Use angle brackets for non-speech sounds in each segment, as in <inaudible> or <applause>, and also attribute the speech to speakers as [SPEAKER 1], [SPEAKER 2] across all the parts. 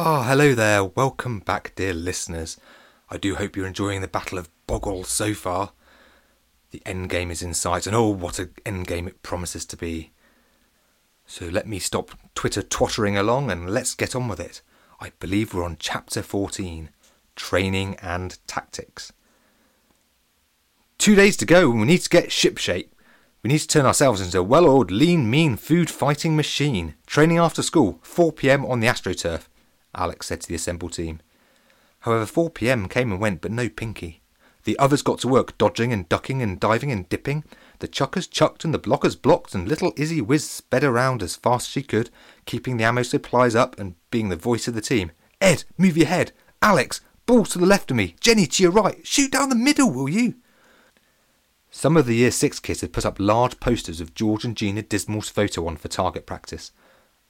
[SPEAKER 1] Ah, hello there. Welcome back, dear listeners. I do hope you're enjoying the Battle of Boggle so far. The end game is in sight, and oh, what an end game it promises to be. So let me stop Twitter twattering along and let's get on with it. I believe we're on chapter 14 Training and Tactics. Two days to go, and we need to get shipshape. We need to turn ourselves into a well oiled, lean, mean food fighting machine. Training after school, 4 pm on the AstroTurf, Alex said to the assembled team. However, 4 pm came and went, but no Pinky. The others got to work dodging and ducking and diving and dipping. The chuckers chucked and the blockers blocked, and little Izzy Whiz sped around as fast as she could, keeping the ammo supplies up and being the voice of the team. Ed, move your head. Alex, ball to the left of me. Jenny, to your right. Shoot down the middle, will you? Some of the Year 6 kids had put up large posters of George and Gina Dismal's photo on for target practice.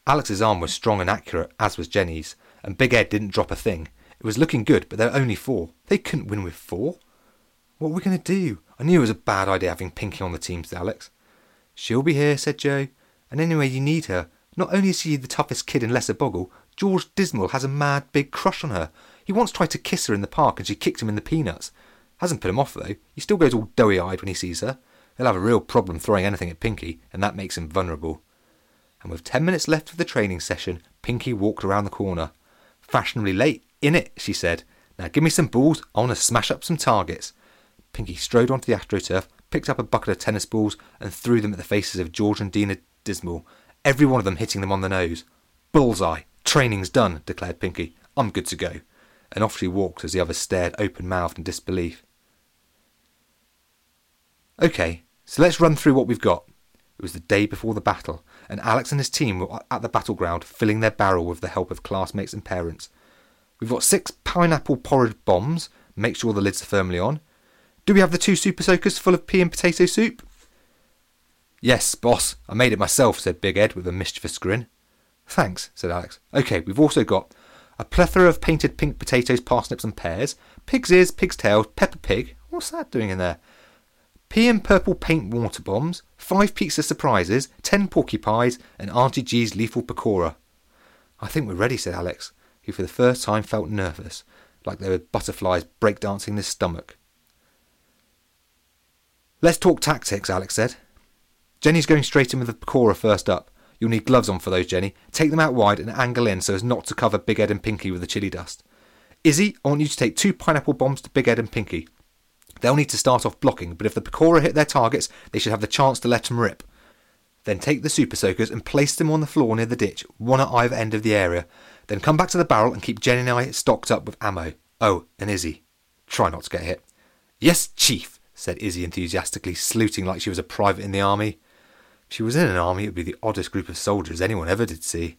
[SPEAKER 1] Alex's arm was strong and accurate, as was Jenny's, and Big Ed didn't drop a thing. It was looking good, but there were only four. They couldn't win with four. What are we going to do? I knew it was a bad idea having Pinky on the team, said Alex. She'll be here, said Joe. And anyway, you need her. Not only is she the toughest kid in Lesser Boggle, George Dismal has a mad big crush on her. He once tried to kiss her in the park and she kicked him in the peanuts. Hasn't put him off though. He still goes all doughy eyed when he sees her. He'll have a real problem throwing anything at Pinky, and that makes him vulnerable. And with ten minutes left of the training session, Pinky walked around the corner. Fashionably late, in it, she said. Now give me some balls, I want to smash up some targets. Pinky strode onto the AstroTurf, picked up a bucket of tennis balls, and threw them at the faces of George and Dina Dismal, every one of them hitting them on the nose. Bullseye! Training's done, declared Pinky. I'm good to go. And off she walked as the others stared open mouthed in disbelief. OK, so let's run through what we've got. It was the day before the battle, and Alex and his team were at the battleground filling their barrel with the help of classmates and parents. We've got six pineapple porridge bombs, make sure the lids are firmly on. Do we have the two super soakers full of pea and potato soup? Yes, boss, I made it myself, said Big Ed with a mischievous grin. Thanks, said Alex. OK, we've also got a plethora of painted pink potatoes, parsnips, and pears, pig's ears, pig's tails, Peppa Pig. What's that doing in there? Pea and purple paint water bombs, five pizza surprises, ten porcupines, and Auntie G's lethal pakora. I think we're ready, said Alex, who for the first time felt nervous, like there were butterflies breakdancing in his stomach. Let's talk tactics, Alex said. Jenny's going straight in with the pakora first up. You'll need gloves on for those, Jenny. Take them out wide and angle in so as not to cover Big Ed and Pinky with the chili dust. Izzy, I want you to take two pineapple bombs to Big Ed and Pinky. They'll need to start off blocking, but if the Pakora hit their targets, they should have the chance to let them rip. Then take the Super Soakers and place them on the floor near the ditch, one at either end of the area. Then come back to the barrel and keep Jenny and I stocked up with ammo. Oh, and Izzy. Try not to get hit. Yes, Chief, said Izzy enthusiastically, saluting like she was a private in the army. If she was in an army, it would be the oddest group of soldiers anyone ever did see.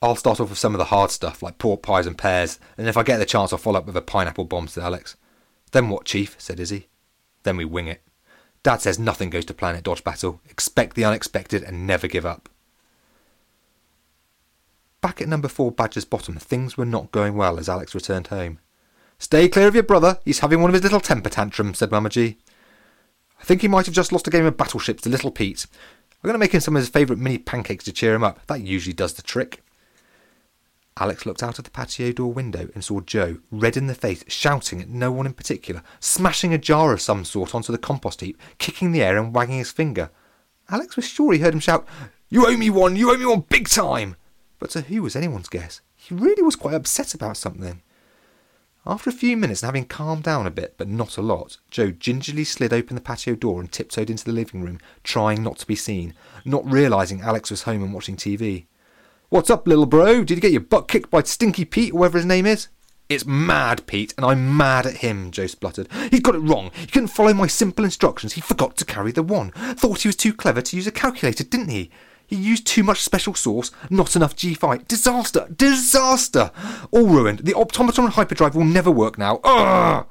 [SPEAKER 1] I'll start off with some of the hard stuff, like pork pies and pears, and if I get the chance, I'll follow up with a pineapple bomb, said Alex. Then what, Chief? said Izzy. Then we wing it. Dad says nothing goes to plan at Dodge Battle. Expect the unexpected and never give up. Back at number four Badger's Bottom, things were not going well as Alex returned home. Stay clear of your brother. He's having one of his little temper tantrums, said Mamma G. I think he might have just lost a game of battleships to little Pete. I'm going to make him some of his favourite mini pancakes to cheer him up. That usually does the trick. Alex looked out of the patio door window and saw Joe, red in the face, shouting at no one in particular, smashing a jar of some sort onto the compost heap, kicking the air and wagging his finger. Alex was sure he heard him shout, You owe me one! You owe me one big time! But to who was anyone's guess? He really was quite upset about something. After a few minutes and having calmed down a bit, but not a lot, Joe gingerly slid open the patio door and tiptoed into the living room, trying not to be seen, not realizing Alex was home and watching TV. What's up, little bro? Did you get your butt kicked by Stinky Pete, or whatever his name is? It's mad, Pete, and I'm mad at him, Joe spluttered. He's got it wrong. He couldn't follow my simple instructions. He forgot to carry the wand. Thought he was too clever to use a calculator, didn't he? He used too much special sauce, not enough G5. Disaster! Disaster! All ruined. The optometer on hyperdrive will never work now. Ugh!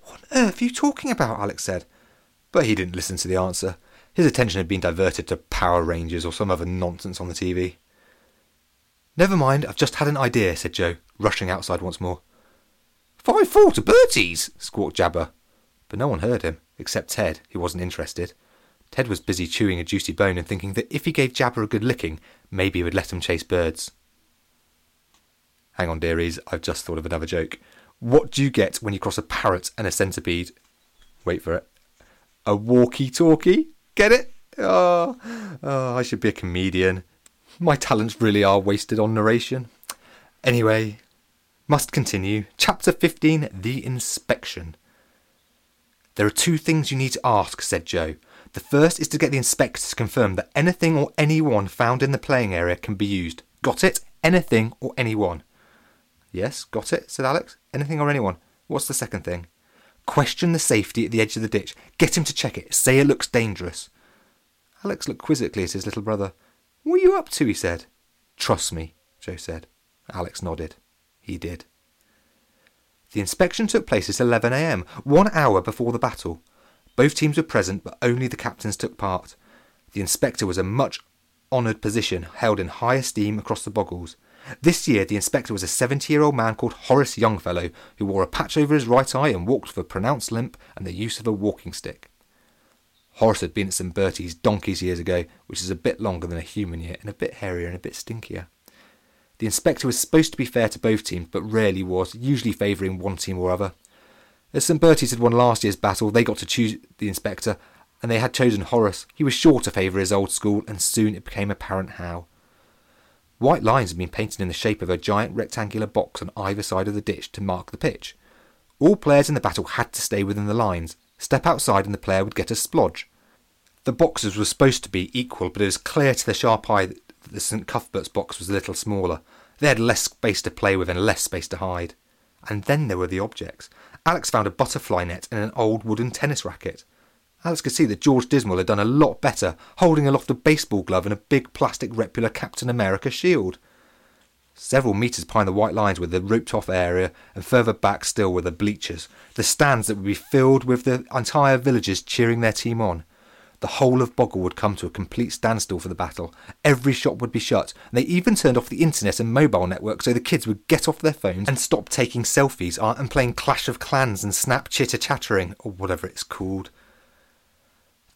[SPEAKER 1] What on earth are you talking about? Alex said. But he didn't listen to the answer. His attention had been diverted to Power Rangers or some other nonsense on the TV. Never mind, I've just had an idea, said Joe, rushing outside once more. Five four to Bertie's, squawked Jabber. But no one heard him, except Ted, who wasn't interested. Ted was busy chewing a juicy bone and thinking that if he gave Jabber a good licking, maybe he would let him chase birds. Hang on, dearies, I've just thought of another joke. What do you get when you cross a parrot and a centipede? Wait for it. A walkie talkie? Get it? Oh, oh, I should be a comedian. My talents really are wasted on narration. Anyway, must continue. Chapter 15 The Inspection. There are two things you need to ask, said Joe. The first is to get the inspector to confirm that anything or anyone found in the playing area can be used. Got it? Anything or anyone. Yes, got it, said Alex. Anything or anyone. What's the second thing? Question the safety at the edge of the ditch. Get him to check it. Say it looks dangerous. Alex looked quizzically at his little brother. What are you up to? he said. Trust me, Joe said. Alex nodded. He did. The inspection took place at 11am, one hour before the battle. Both teams were present, but only the captains took part. The inspector was a much honoured position held in high esteem across the boggles. This year, the inspector was a 70 year old man called Horace Youngfellow, who wore a patch over his right eye and walked with a pronounced limp and the use of a walking stick. Horace had been at St. Bertie's donkeys years ago, which is a bit longer than a human year and a bit hairier and a bit stinkier. The inspector was supposed to be fair to both teams, but rarely was, usually favouring one team or other. As St. Bertie's had won last year's battle, they got to choose the inspector, and they had chosen Horace. He was sure to favour his old school, and soon it became apparent how. White lines had been painted in the shape of a giant rectangular box on either side of the ditch to mark the pitch. All players in the battle had to stay within the lines. Step outside and the player would get a splodge. The boxes were supposed to be equal, but it was clear to the sharp eye that the St Cuthbert's box was a little smaller. They had less space to play with and less space to hide. And then there were the objects. Alex found a butterfly net and an old wooden tennis racket. Alex could see that George Dismal had done a lot better, holding aloft a baseball glove and a big plastic replica Captain America shield. Several metres behind the white lines were the roped off area, and further back still were the bleachers, the stands that would be filled with the entire villagers cheering their team on. The whole of Boggle would come to a complete standstill for the battle. Every shop would be shut, and they even turned off the internet and mobile network so the kids would get off their phones and stop taking selfies and playing Clash of Clans and Snap Chitter Chattering, or whatever it's called.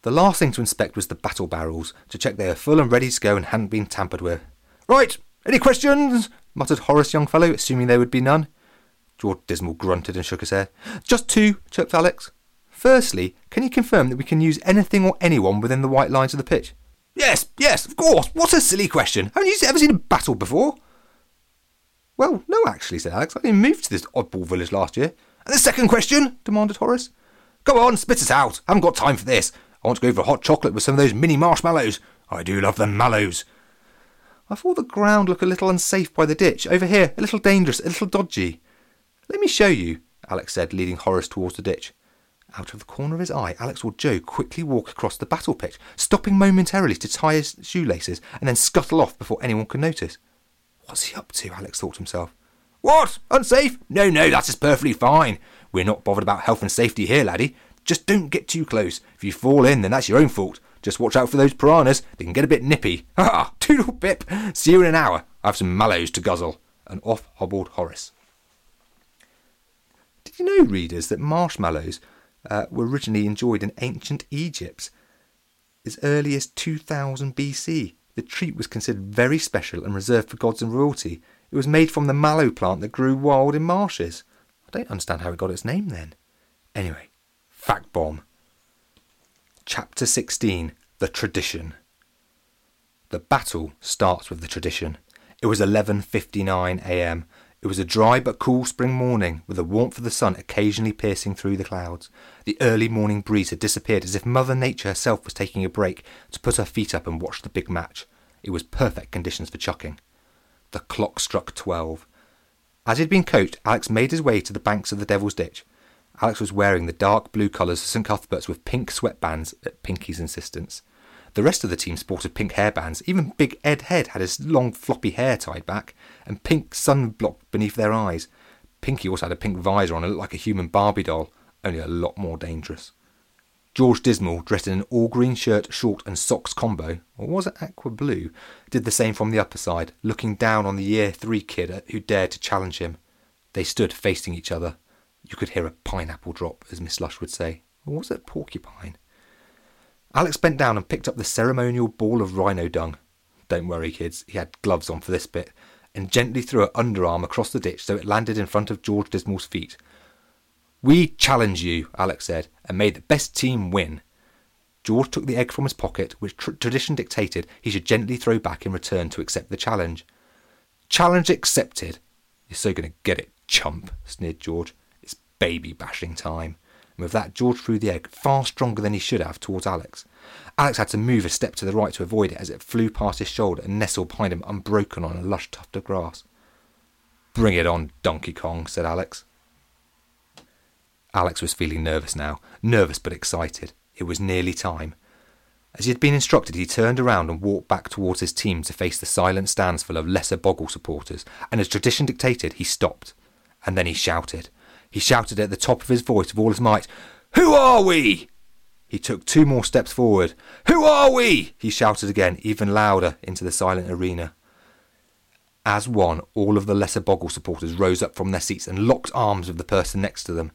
[SPEAKER 1] The last thing to inspect was the battle barrels, to check they were full and ready to go and hadn't been tampered with. Right, any questions? muttered Horace Youngfellow, assuming there would be none. George Dismal grunted and shook his head. Just two, chirped Alex. Firstly, can you confirm that we can use anything or anyone within the white lines of the pitch? Yes, yes, of course. What a silly question. Haven't you ever seen a battle before? Well, no, actually, said Alex. I only moved to this oddball village last year. And the second question? demanded Horace. Go on, spit it out. I haven't got time for this. I want to go for a hot chocolate with some of those mini marshmallows. I do love them mallows. I thought the ground looked a little unsafe by the ditch. Over here, a little dangerous, a little dodgy. Let me show you, Alex said, leading Horace towards the ditch. Out of the corner of his eye, Alex saw Joe quickly walk across the battle pitch, stopping momentarily to tie his shoelaces and then scuttle off before anyone could notice. What's he up to? Alex thought to himself. What? Unsafe? No, no, that is perfectly fine. We're not bothered about health and safety here, laddie. Just don't get too close. If you fall in, then that's your own fault. Just watch out for those piranhas. They can get a bit nippy. <laughs> Ha ha! Toodle pip! See you in an hour. I have some mallows to guzzle. And off hobbled Horace. Did you know, readers, that marshmallows uh, were originally enjoyed in ancient Egypt as early as 2000 BC? The treat was considered very special and reserved for gods and royalty. It was made from the mallow plant that grew wild in marshes. I don't understand how it got its name then. Anyway, Fact Bomb. Chapter 16 The Tradition. The battle starts with the tradition. It was 11:59 a.m. It was a dry but cool spring morning, with the warmth of the sun occasionally piercing through the clouds. The early morning breeze had disappeared as if Mother Nature herself was taking a break to put her feet up and watch the big match. It was perfect conditions for chucking. The clock struck twelve. As he had been coached, Alex made his way to the banks of the Devil's Ditch. Alex was wearing the dark blue colours of St Cuthbert's with pink sweatbands at Pinky's insistence. The rest of the team sported pink hairbands. Even Big Ed Head had his long floppy hair tied back, and pink sunblock beneath their eyes. Pinky also had a pink visor on and looked like a human Barbie doll, only a lot more dangerous. George Dismal, dressed in an all green shirt, short, and socks combo, or was it aqua blue, did the same from the upper side, looking down on the year three kid who dared to challenge him. They stood facing each other, you could hear a pineapple drop, as Miss Lush would say. Or was it porcupine? Alex bent down and picked up the ceremonial ball of rhino dung. Don't worry, kids, he had gloves on for this bit. and gently threw her underarm across the ditch so it landed in front of George Dismal's feet. We challenge you, Alex said, and made the best team win. George took the egg from his pocket, which tr- tradition dictated he should gently throw back in return to accept the challenge. Challenge accepted. You're so going to get it, chump, sneered George. It's baby bashing time. And with that, George threw the egg far stronger than he should have towards Alex. Alex had to move a step to the right to avoid it as it flew past his shoulder and nestled behind him unbroken on a lush tuft of grass. Bring it on, Donkey Kong, said Alex. Alex was feeling nervous now, nervous but excited. It was nearly time. As he had been instructed, he turned around and walked back towards his team to face the silent stands full of lesser Boggle supporters, and as tradition dictated, he stopped. And then he shouted. He shouted at the top of his voice with all his might, Who are we? He took two more steps forward. Who are we? he shouted again, even louder, into the silent arena. As one, all of the lesser Boggle supporters rose up from their seats and locked arms with the person next to them.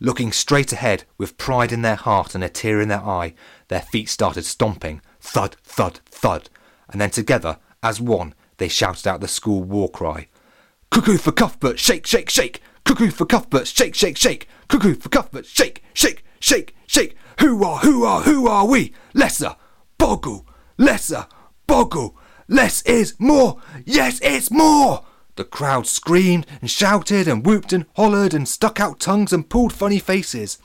[SPEAKER 1] Looking straight ahead, with pride in their heart and a tear in their eye, their feet started stomping, thud, thud, thud, and then together, as one, they shouted out the school war cry. Cuckoo for Cuthbert, shake, shake, shake! Cuckoo for Cuthbert, shake, shake, shake! Cuckoo for Cuthbert, shake, shake, shake, shake! Who are, who are, who are we? Lesser, Boggle, lesser, Boggle, less is more, yes, it's more! The crowd screamed and shouted and whooped and hollered and stuck out tongues and pulled funny faces.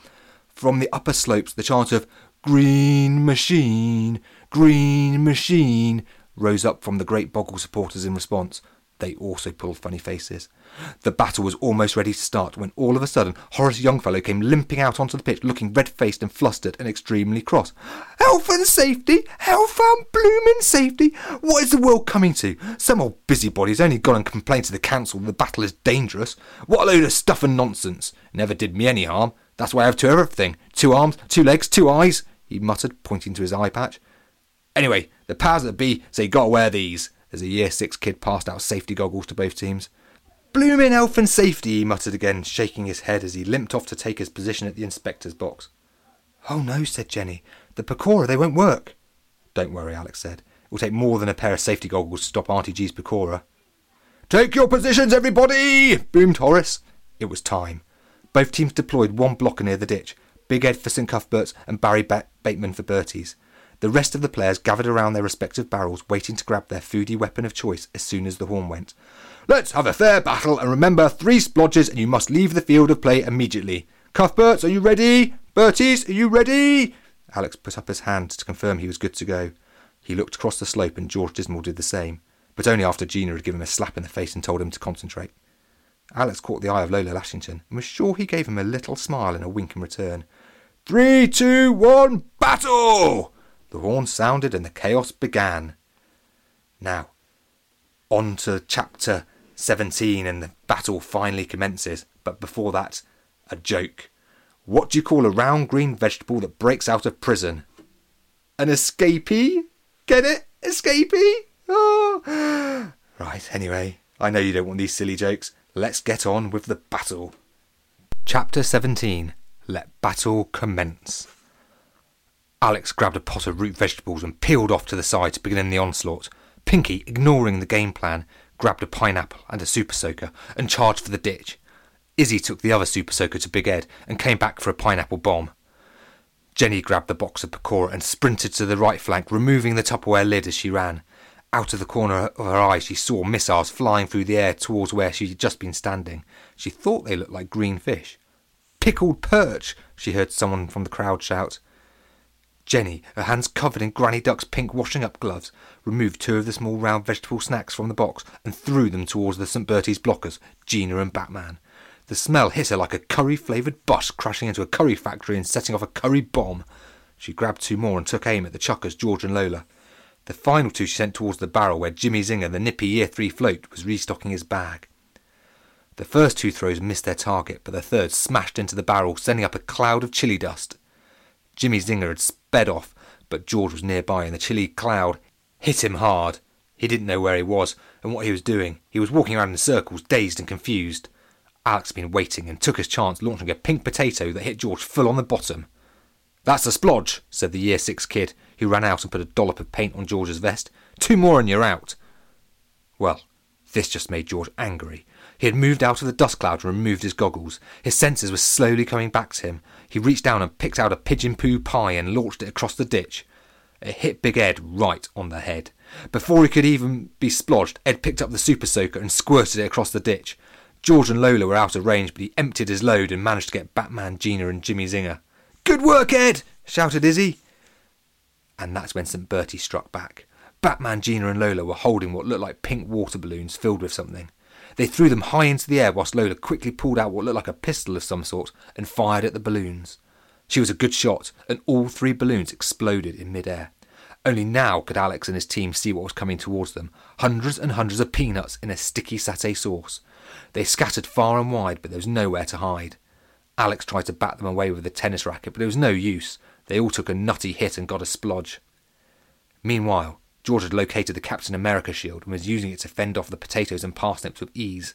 [SPEAKER 1] From the upper slopes, the chant of Green Machine, Green Machine rose up from the great Boggle supporters in response. They also pulled funny faces. The battle was almost ready to start when all of a sudden Horace Youngfellow came limping out onto the pitch looking red faced and flustered and extremely cross. Health and safety! Health and blooming safety! What is the world coming to? Some old busybody's only gone and complained to the council that the battle is dangerous. What a load of stuff and nonsense! Never did me any harm. That's why I have two everything. Two arms, two legs, two eyes, he muttered, pointing to his eye patch. Anyway, the powers that be say you gotta wear these as a year six kid passed out safety goggles to both teams. Bloomin' health and safety, he muttered again, shaking his head as he limped off to take his position at the inspector's box. Oh no, said Jenny. The pakora, they won't work. Don't worry, Alex said. It will take more than a pair of safety goggles to stop Auntie G's pakora. Take your positions, everybody! boomed Horace. It was time. Both teams deployed one blocker near the ditch. Big Ed for St Cuthbert's and Barry ba- Bateman for Bertie's. The rest of the players gathered around their respective barrels, waiting to grab their foodie weapon of choice as soon as the horn went. Let's have a fair battle, and remember, three splodges, and you must leave the field of play immediately. Cuthberts, are you ready? Berties, are you ready? Alex put up his hand to confirm he was good to go. He looked across the slope, and George Dismal did the same, but only after Gina had given him a slap in the face and told him to concentrate. Alex caught the eye of Lola Lashington and was sure he gave him a little smile and a wink in return. Three, two, one, battle! The horn sounded and the chaos began. Now, on to chapter 17 and the battle finally commences. But before that, a joke. What do you call a round green vegetable that breaks out of prison? An escapee? Get it? Escapee? Oh. <gasps> Right, anyway, I know you don't want these silly jokes. Let's get on with the battle. Chapter 17 Let Battle Commence. Alex grabbed a pot of root vegetables and peeled off to the side to begin the onslaught. Pinky, ignoring the game plan, grabbed a pineapple and a super soaker and charged for the ditch. Izzy took the other super soaker to Big Ed and came back for a pineapple bomb. Jenny grabbed the box of pakora and sprinted to the right flank, removing the Tupperware lid as she ran. Out of the corner of her eye, she saw missiles flying through the air towards where she had just been standing. She thought they looked like green fish. Pickled perch! she heard someone from the crowd shout. Jenny, her hands covered in Granny Duck's pink washing up gloves, removed two of the small round vegetable snacks from the box and threw them towards the St. Bertie's blockers, Gina and Batman. The smell hit her like a curry flavoured bus crashing into a curry factory and setting off a curry bomb. She grabbed two more and took aim at the chuckers, George and Lola. The final two she sent towards the barrel where Jimmy Zinger, the nippy year three float, was restocking his bag. The first two throws missed their target, but the third smashed into the barrel, sending up a cloud of chili dust. Jimmy Zinger had sped off, but George was nearby, and the chilly cloud hit him hard. He didn't know where he was and what he was doing. He was walking around in circles, dazed and confused. Alex had been waiting and took his chance, launching a pink potato that hit George full on the bottom. That's a splodge, said the year six kid, who ran out and put a dollop of paint on George's vest. Two more and you're out. Well, This just made George angry. He had moved out of the dust cloud and removed his goggles. His senses were slowly coming back to him. He reached down and picked out a pigeon poo pie and launched it across the ditch. It hit Big Ed right on the head. Before he could even be splodged, Ed picked up the super soaker and squirted it across the ditch. George and Lola were out of range, but he emptied his load and managed to get Batman, Gina, and Jimmy Zinger. Good work, Ed! shouted Izzy. And that's when St. Bertie struck back. Batman, Gina, and Lola were holding what looked like pink water balloons filled with something. They threw them high into the air whilst Lola quickly pulled out what looked like a pistol of some sort and fired at the balloons. She was a good shot, and all three balloons exploded in midair. Only now could Alex and his team see what was coming towards them hundreds and hundreds of peanuts in a sticky satay sauce. They scattered far and wide, but there was nowhere to hide. Alex tried to bat them away with a tennis racket, but it was no use. They all took a nutty hit and got a splodge. Meanwhile, George had located the Captain America shield and was using it to fend off the potatoes and parsnips with ease.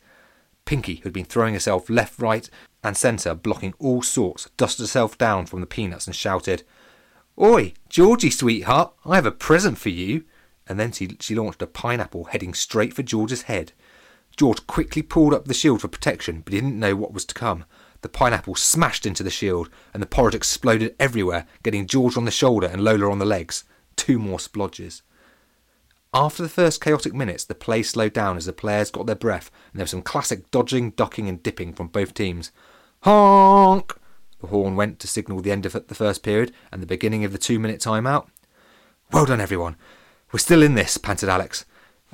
[SPEAKER 1] Pinky, who had been throwing herself left, right, and centre, blocking all sorts, dusted herself down from the peanuts and shouted, Oi, Georgie, sweetheart, I have a present for you. And then she, she launched a pineapple heading straight for George's head. George quickly pulled up the shield for protection, but he didn't know what was to come. The pineapple smashed into the shield, and the porridge exploded everywhere, getting George on the shoulder and Lola on the legs. Two more splodges. After the first chaotic minutes, the play slowed down as the players got their breath, and there was some classic dodging, ducking, and dipping from both teams. Honk! The horn went to signal the end of the first period and the beginning of the two minute timeout. Well done, everyone. We're still in this, panted Alex.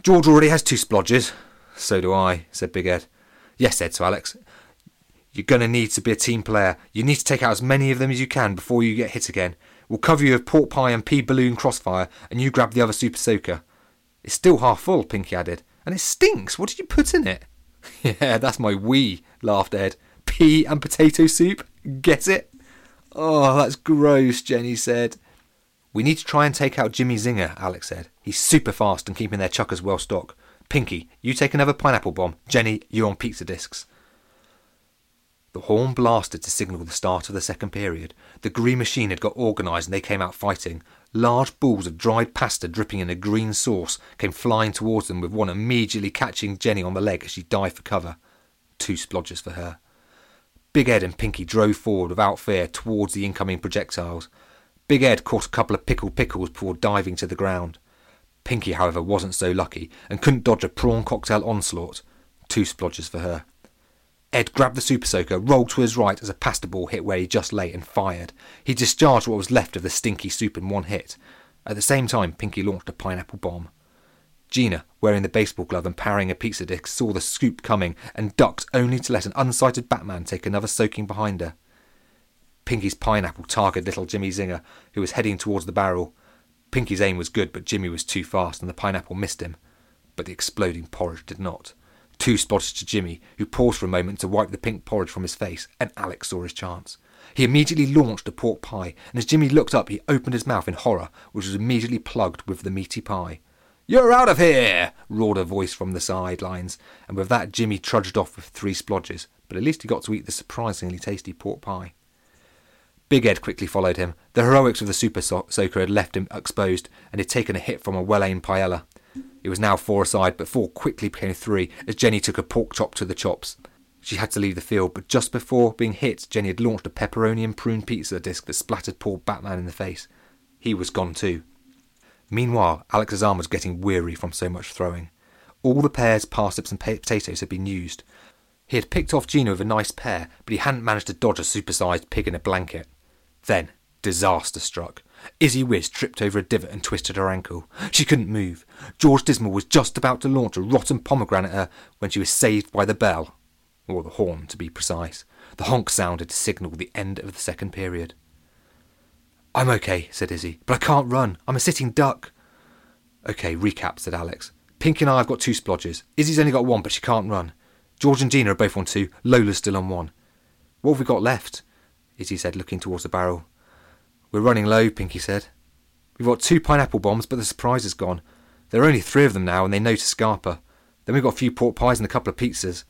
[SPEAKER 1] George already has two splodges. So do I, said Big Ed. Yes, Ed, to Alex. You're going to need to be a team player. You need to take out as many of them as you can before you get hit again. We'll cover you with pork pie and pea balloon crossfire, and you grab the other super soaker. It's still half full, Pinky added. And it stinks. What did you put in it? <laughs> yeah, that's my wee, laughed Ed. Pea and potato soup? Get it? Oh, that's gross, Jenny said. We need to try and take out Jimmy Zinger, Alex said. He's super fast and keeping their chuckers well stocked. Pinky, you take another pineapple bomb. Jenny, you're on pizza discs. The horn blasted to signal the start of the second period. The green machine had got organised and they came out fighting. Large balls of dried pasta dripping in a green sauce came flying towards them, with one immediately catching Jenny on the leg as she dived for cover. Two splodges for her. Big Ed and Pinky drove forward without fear towards the incoming projectiles. Big Ed caught a couple of pickled pickles before diving to the ground. Pinky, however, wasn't so lucky and couldn't dodge a prawn cocktail onslaught. Two splodges for her. Ed grabbed the super soaker, rolled to his right as a pasta ball hit where he just lay, and fired. He discharged what was left of the stinky soup in one hit. At the same time, Pinky launched a pineapple bomb. Gina, wearing the baseball glove and parrying a pizza disc, saw the scoop coming and ducked only to let an unsighted Batman take another soaking behind her. Pinky's pineapple targeted little Jimmy Zinger, who was heading towards the barrel. Pinky's aim was good, but Jimmy was too fast, and the pineapple missed him. But the exploding porridge did not. Two spotted to Jimmy, who paused for a moment to wipe the pink porridge from his face, and Alex saw his chance. He immediately launched a pork pie, and as Jimmy looked up, he opened his mouth in horror, which was immediately plugged with the meaty pie. You're out of here! roared a voice from the sidelines, and with that Jimmy trudged off with three splodges, but at least he got to eat the surprisingly tasty pork pie. Big Ed quickly followed him. The heroics of the super soaker had left him exposed, and had taken a hit from a well aimed paella. It was now four aside, but four quickly became three as Jenny took a pork chop to the chops. She had to leave the field, but just before being hit, Jenny had launched a pepperoni and prune pizza disc that splattered poor Batman in the face. He was gone too. Meanwhile, Alex's arm was getting weary from so much throwing. All the pears, parsnips, and potatoes had been used. He had picked off Gina with a nice pear, but he hadn't managed to dodge a supersized pig in a blanket. Then, disaster struck. Izzy Wiz tripped over a divot and twisted her ankle. She couldn't move. George Dismal was just about to launch a rotten pomegranate at her when she was saved by the bell. Or the horn, to be precise. The honk sounded to signal the end of the second period. I'm okay, said Izzy, but I can't run. I'm a sitting duck. Okay, recap, said Alex. Pink and I have got two splodges. Izzy's only got one, but she can't run. George and Gina are both on two. Lola's still on one. What have we got left? Izzy said, looking towards the barrel. We're running low, Pinky said. We've got two pineapple bombs, but the surprise is gone. There are only three of them now, and they know to Scarpa. Then we've got a few pork pies and a couple of pizzas.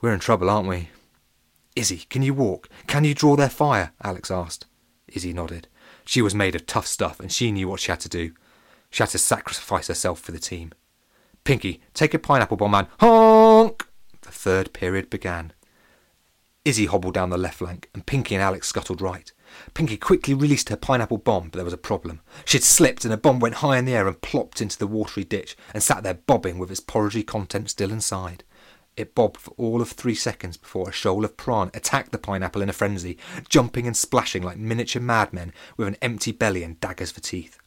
[SPEAKER 1] We're in trouble, aren't we? Izzy, can you walk? Can you draw their fire? Alex asked. Izzy nodded. She was made of tough stuff, and she knew what she had to do. She had to sacrifice herself for the team. Pinky, take a pineapple bomb and honk! The third period began. Izzy hobbled down the left flank, and Pinky and Alex scuttled right. Pinky quickly released her pineapple bomb, but there was a problem. She had slipped, and her bomb went high in the air and plopped into the watery ditch, and sat there bobbing with its porridgey contents still inside. It bobbed for all of three seconds before a shoal of prawn attacked the pineapple in a frenzy, jumping and splashing like miniature madmen with an empty belly and daggers for teeth.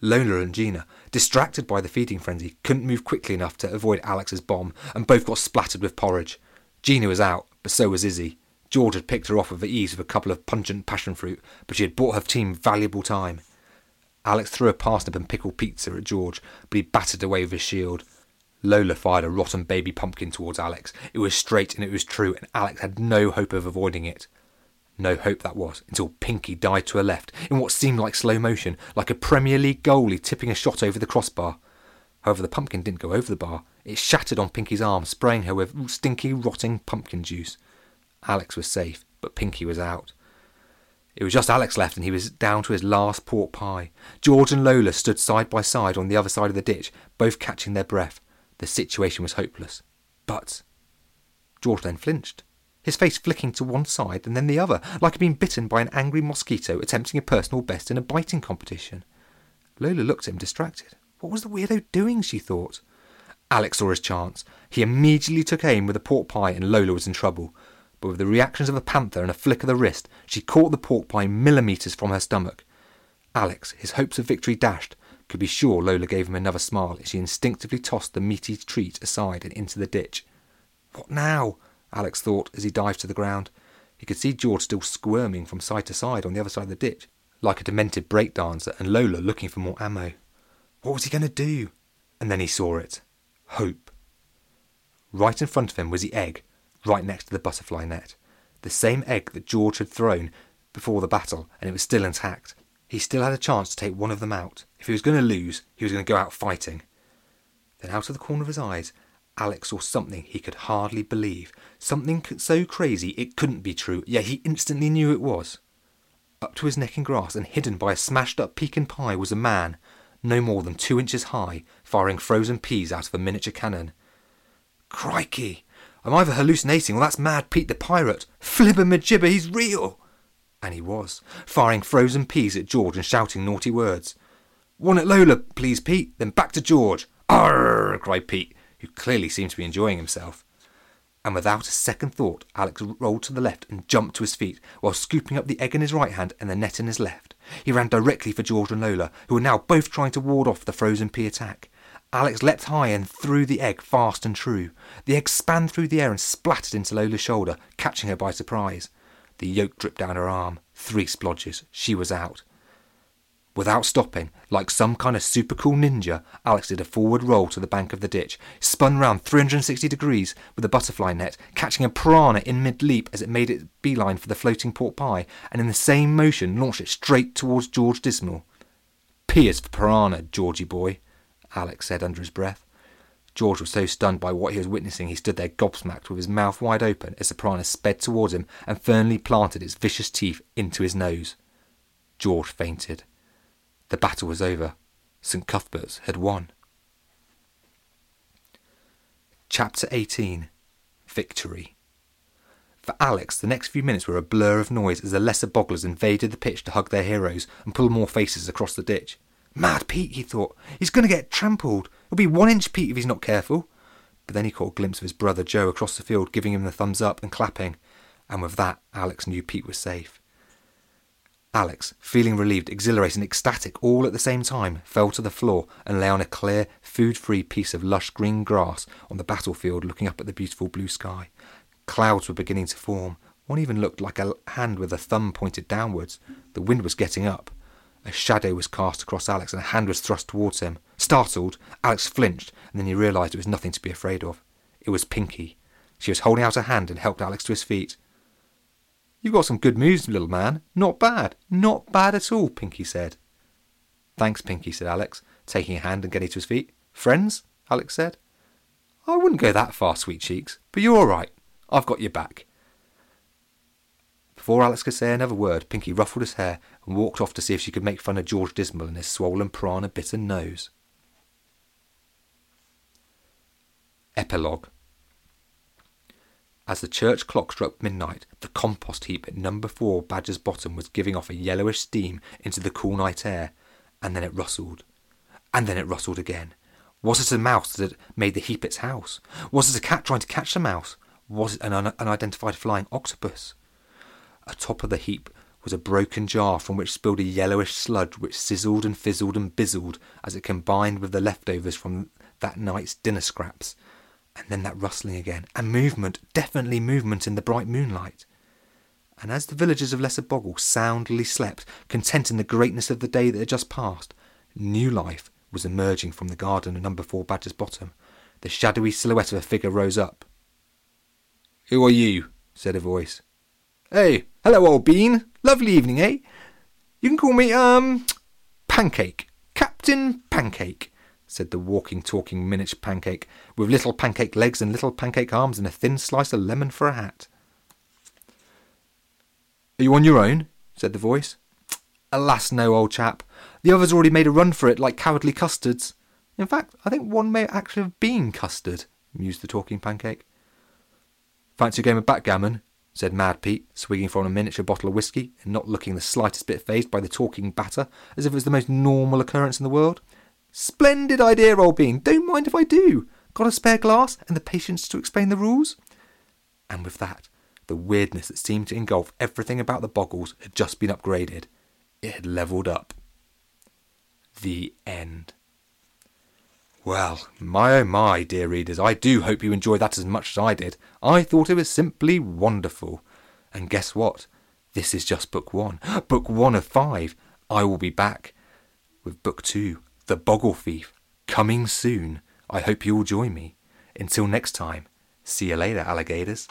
[SPEAKER 1] Lola and Gina, distracted by the feeding frenzy, couldn't move quickly enough to avoid Alex's bomb, and both got splattered with porridge. Gina was out, but so was Izzy. George had picked her off with the ease with a couple of pungent passion fruit, but she had bought her team valuable time. Alex threw a parsnip and pickled pizza at George, but he battered away with his shield. Lola fired a rotten baby pumpkin towards Alex. It was straight and it was true, and Alex had no hope of avoiding it. No hope that was, until Pinky died to her left, in what seemed like slow motion, like a Premier League goalie tipping a shot over the crossbar. However, the pumpkin didn't go over the bar. It shattered on Pinky's arm, spraying her with stinky, rotting pumpkin juice. Alex was safe, but Pinky was out. It was just Alex left, and he was down to his last pork pie. George and Lola stood side by side on the other side of the ditch, both catching their breath. The situation was hopeless. But George then flinched, his face flicking to one side and then the other, like he'd been bitten by an angry mosquito attempting a personal best in a biting competition. Lola looked at him distracted. What was the weirdo doing, she thought. Alex saw his chance. He immediately took aim with a pork pie and Lola was in trouble. But with the reactions of a panther and a flick of the wrist, she caught the pork pie millimetres from her stomach. Alex, his hopes of victory dashed, could be sure Lola gave him another smile as she instinctively tossed the meaty treat aside and into the ditch. What now? Alex thought as he dived to the ground. He could see George still squirming from side to side on the other side of the ditch, like a demented break dancer, and Lola looking for more ammo. What was he going to do? And then he saw it. Hope. Right in front of him was the egg, right next to the butterfly net. The same egg that George had thrown before the battle, and it was still intact. He still had a chance to take one of them out. If he was going to lose, he was going to go out fighting. Then, out of the corner of his eyes, Alex saw something he could hardly believe. Something so crazy it couldn't be true, yet he instantly knew it was. Up to his neck in grass and hidden by a smashed up pecan pie was a man, no more than two inches high, firing frozen peas out of a miniature cannon. Crikey! I'm either hallucinating or that's Mad Pete the pirate. Flibber majibber, he's real! And he was, firing frozen peas at George and shouting naughty words. One at Lola, please, Pete, then back to George. Arr! cried Pete, who clearly seemed to be enjoying himself. And without a second thought, Alex rolled to the left and jumped to his feet, while scooping up the egg in his right hand and the net in his left. He ran directly for George and Lola, who were now both trying to ward off the frozen pea attack. Alex leapt high and threw the egg fast and true. The egg span through the air and splattered into Lola's shoulder, catching her by surprise. The yolk dripped down her arm. Three splodges. She was out. Without stopping, like some kind of super cool ninja, Alex did a forward roll to the bank of the ditch, spun round 360 degrees with a butterfly net, catching a piranha in mid leap as it made its beeline for the floating pork pie, and in the same motion launched it straight towards George Dismal. Piers for piranha, Georgie boy, Alex said under his breath. George was so stunned by what he was witnessing he stood there gobsmacked with his mouth wide open as the sped towards him and firmly planted its vicious teeth into his nose. George fainted. The battle was over. St. Cuthbert's had won. Chapter 18 Victory For Alex, the next few minutes were a blur of noise as the lesser bogglers invaded the pitch to hug their heroes and pull more faces across the ditch. Mad Pete, he thought. He's going to get trampled. He'll be one inch Pete if he's not careful. But then he caught a glimpse of his brother Joe across the field giving him the thumbs up and clapping, and with that Alex knew Pete was safe. Alex, feeling relieved, exhilarated, and ecstatic all at the same time, fell to the floor and lay on a clear, food free piece of lush green grass on the battlefield looking up at the beautiful blue sky. Clouds were beginning to form. One even looked like a hand with a thumb pointed downwards. The wind was getting up. A shadow was cast across Alex and a hand was thrust towards him. Startled, Alex flinched and then he realised it was nothing to be afraid of. It was Pinky. She was holding out her hand and helped Alex to his feet. You've got some good moves, little man. Not bad. Not bad at all, Pinky said. Thanks, Pinky, said Alex, taking a hand and getting to his feet. Friends? Alex said. I wouldn't go that far, sweet cheeks, but you're all right. I've got your back. Before Alex could say another word, Pinky ruffled his hair and walked off to see if she could make fun of George Dismal and his swollen piranha bitten nose. Epilogue As the church clock struck midnight, the compost heap at number four Badger's Bottom was giving off a yellowish steam into the cool night air, and then it rustled. And then it rustled again. Was it a mouse that made the heap its house? Was it a cat trying to catch the mouse? Was it an un- unidentified flying octopus? Atop of the heap was a broken jar from which spilled a yellowish sludge which sizzled and fizzled and bizzled as it combined with the leftovers from that night's dinner scraps. And then that rustling again, and movement, definitely movement in the bright moonlight. And as the villagers of Lesser Boggle soundly slept, content in the greatness of the day that had just passed, new life was emerging from the garden of number four Badger's Bottom. The shadowy silhouette of a figure rose up. Who are you? said a voice. Hey, hello, old bean. Lovely evening, eh? You can call me, um, Pancake. Captain Pancake, said the walking, talking miniature pancake, with little pancake legs and little pancake arms and a thin slice of lemon for a hat. Are you on your own? said the voice. Alas, no, old chap. The others already made a run for it like cowardly custards. In fact, I think one may actually have been custard, mused the talking pancake. Fancy a game of backgammon? Said Mad Pete, swigging from a miniature bottle of whisky and not looking the slightest bit phased by the talking batter, as if it was the most normal occurrence in the world. Splendid idea, old bean. Don't mind if I do. Got a spare glass and the patience to explain the rules? And with that, the weirdness that seemed to engulf everything about the Boggles had just been upgraded. It had levelled up. The end. Well, my oh my, dear readers, I do hope you enjoyed that as much as I did. I thought it was simply wonderful. And guess what? This is just book one. <gasps> Book one of five. I will be back with book two, The Boggle Thief, coming soon. I hope you will join me. Until next time, see you later, alligators.